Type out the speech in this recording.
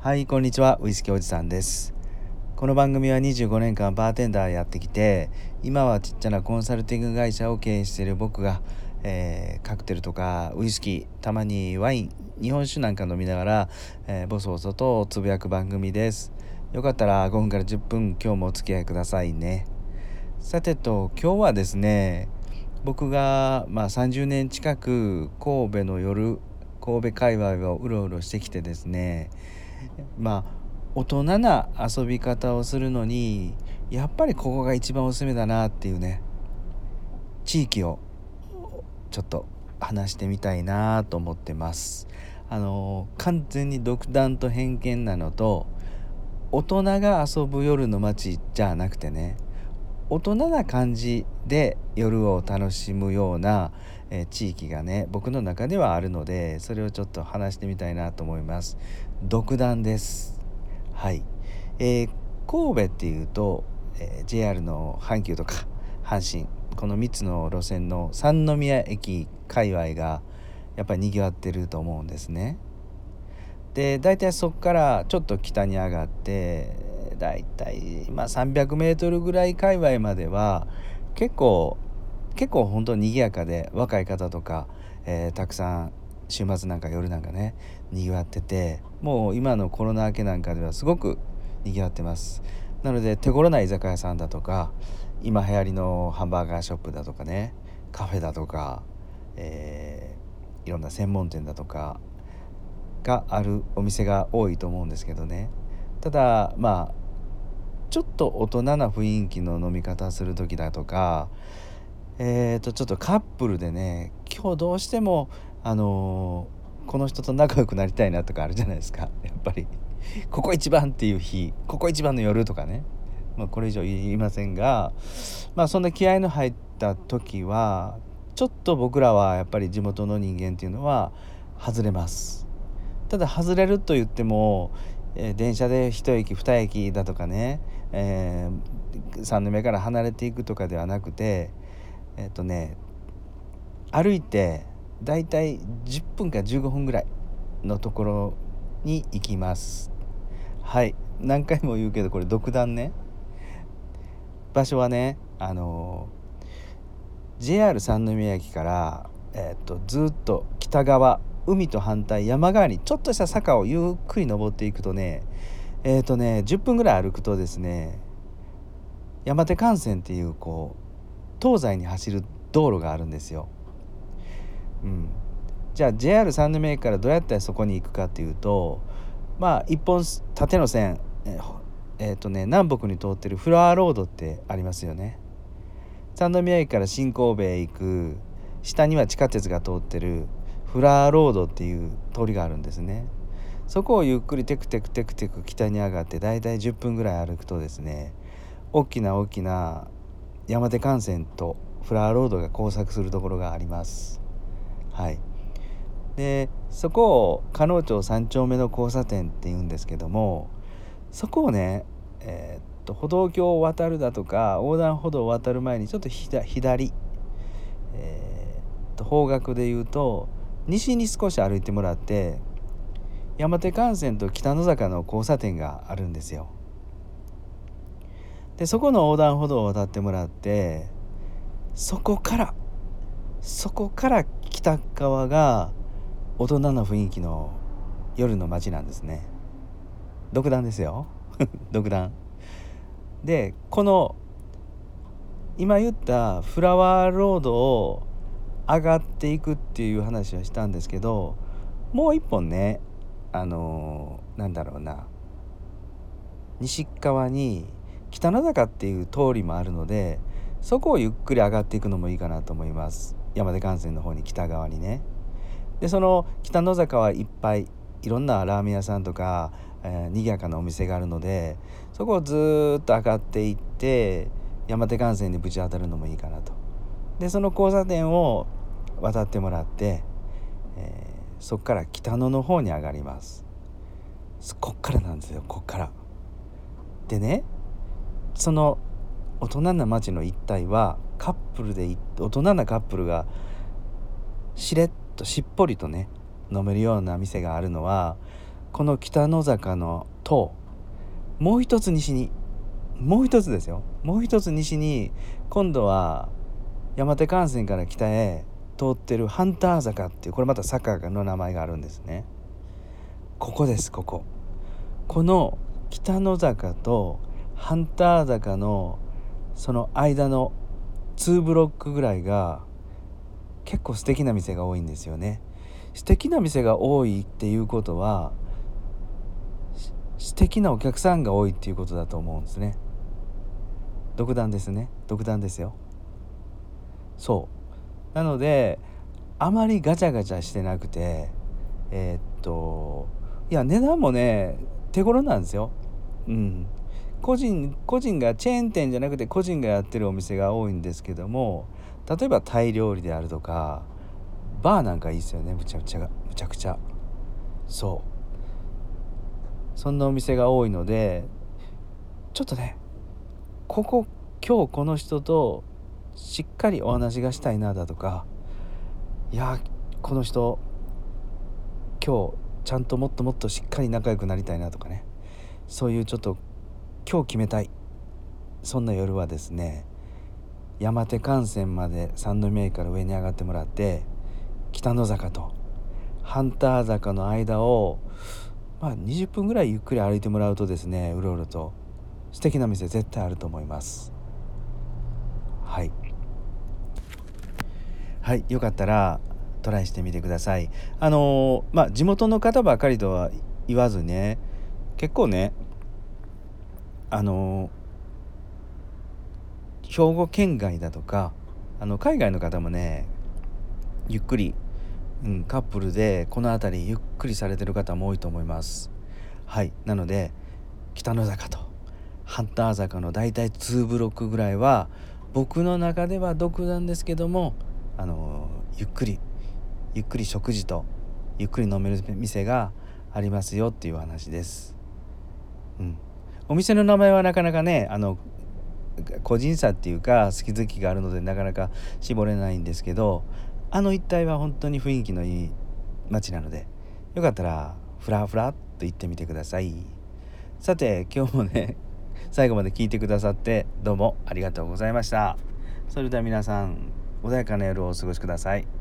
はいこんにちは。ウイスキーおじさんです。この番組は25年間バーテンダーやってきて今はちっちゃなコンサルティング会社を経営している僕が、えー、カクテルとかウイスキーたまにワイン日本酒なんか飲みながら、えー、ボソボソとつぶやく番組です。よかったら5分から10分今日もお付き合いくださいね。さてと今日はですね僕が、まあ、30年近く神戸の夜神戸界隈をうろうろしてきてですねまあ大人な遊び方をするのにやっぱりここが一番おすすめだなっていうね地域をちょっと話してみたいなと思ってます。あの完全に独断と偏見なのと大人が遊ぶ夜の街じゃなくてね大人な感じで夜を楽しむような、え地域がね僕の中ではあるのでそれをちょっと話してみたいなと思います。独断です。はい、えー、神戸っていうと、えー、JR の阪急とか阪神この3つの路線の三宮駅界隈がやっぱりにぎわってると思うんですね。で大体そこからちょっと北に上がって大体まあ 300m ぐらい界隈までは結構結構本当に賑やかで若い方とか、えー、たくさん週末なんか夜なんかねにぎわっててもう今のコロナ明けなんかではすごくにぎわってます。なので手頃な居酒屋さんだとか今流行りのハンバーガーショップだとかねカフェだとか、えー、いろんな専門店だとかがあるお店が多いと思うんですけどね。ただまあちょっと大人な雰囲気の飲み方する時だとかえー、とちょっとカップルでね今日どうしてもあのー、この人と仲良くなりたいなとかあるじゃないですか。やっぱり。ここ一番っていう日ここ一番の夜とかね、まあ、これ以上言いませんがまあそんな気合の入った時はちょっと僕らはやっぱり地元の人間っていうのは外れます。ただ外れると言ってもえー、電車で1駅2駅だとかね、えー、3の目から離れていくとかではなくてえっ、ー、とね歩いてだいたい10分か15分ぐらいのところに行きます。はい。何回も言うけどこれ独断ね。場所はねあの JR 三宮駅から、えーとずっと北側海と反対山側にちょっとした坂をゆっくり登っていくとねえっ、ー、とね10分ぐらい歩くとですね山手幹線っていうこう東西に走る道路があるんですよ。うん、じゃあ JR 三宮駅からどうやってそこに行くかっていうとまあ一本縦の線えっ、ー、とね南北に通ってるフラワーロードってありますよね。三宮駅から新神戸へ行く下には地下鉄が通ってるフラーロードっていう通りがあるんですねそこをゆっくりテクテクテクテク北に上がってだいたい10分ぐらい歩くとですね大きな大きな山手幹線とフラーロードが交錯するところがありますはいでそこを加納町3丁目の交差点っていうんですけどもそこをねえー、っと歩道橋を渡るだとか横断歩道を渡る前にちょっと左、えー、っと方角で言うと西に少し歩いてもらって山手幹線と北野坂の交差点があるんですよ。でそこの横断歩道を渡ってもらってそこからそこから北側が大人の雰囲気の夜の街なんですね。独断ですよ 独断。でこの今言ったフラワーロードを上がっていくっていう話はしたんですけどもう一本ねあのー、なんだろうな西側に北の坂っていう通りもあるのでそこをゆっくり上がっていくのもいいかなと思います。山手幹線の方に北側にね。でその北の坂はいっぱいいろんなラーメン屋さんとか、えー、賑やかなお店があるのでそこをずっと上がっていって山手幹線にぶち当たるのもいいかなと。でその交差点を渡ってもらって、えー、そこから北野の方に上がります。こっからなんですよこっから。でねその大人な町の一帯はカップルで大人なカップルがしれっとしっぽりとね飲めるような店があるのはこの北野坂のともう一つ西にもう一つですよ。もう一つ西に今度は山手幹線から北へ通ってるハンター坂っていうこれまた坂の名前があるんですね。ここですここ。この北野坂とハンター坂のその間の2ブロックぐらいが結構素敵な店が多いんですよね。素敵な店が多いっていうことは素敵なお客さんが多いっていうことだと思うんですね。独断ですね。独断ですよ。そう。なのであまりガチャガチャしてなくてえー、っといや値段もね手頃なんですよ。うん。個人個人がチェーン店じゃなくて個人がやってるお店が多いんですけども例えばタイ料理であるとかバーなんかいいですよね。むちゃくちゃむちゃくちゃ。そう。そんなお店が多いのでちょっとねここ今日この人としっかりお話がしたいなだとかいやこの人今日ちゃんともっともっとしっかり仲良くなりたいなとかね。そういうちょっと今日決めたい。そんな夜はですね山手幹線まで三宮駅から上に上がってもらって北野坂とハンター坂の間をまあ、20分ぐらいゆっくり歩いてもらうとですねうろうろと素敵な店絶対あると思います。はい。はいよかったらトライしてみてください。あのまあ地元の方ばかりとは言わずね結構ねあの兵庫県外だとかあの海外の方もねゆっくりうん、カップルでこの辺りゆっくりされてる方も多いと思います。はい。なので北の坂とハンター坂の大体2ブロックぐらいは僕の中では独断ですけどもあのゆっくりゆっくり食事とゆっくり飲める店がありますよっていう話です。うん、お店の名前はなかなかねあの個人差っていうか好き好きがあるのでなかなか絞れないんですけどあの一帯は本当に雰囲気のいい街なのでよかったらふらふらっと行ってみてください。さて今日もね 最後まで聞いてくださってどうもありがとうございました。それでは皆さん穏やかな夜をお過ごしください。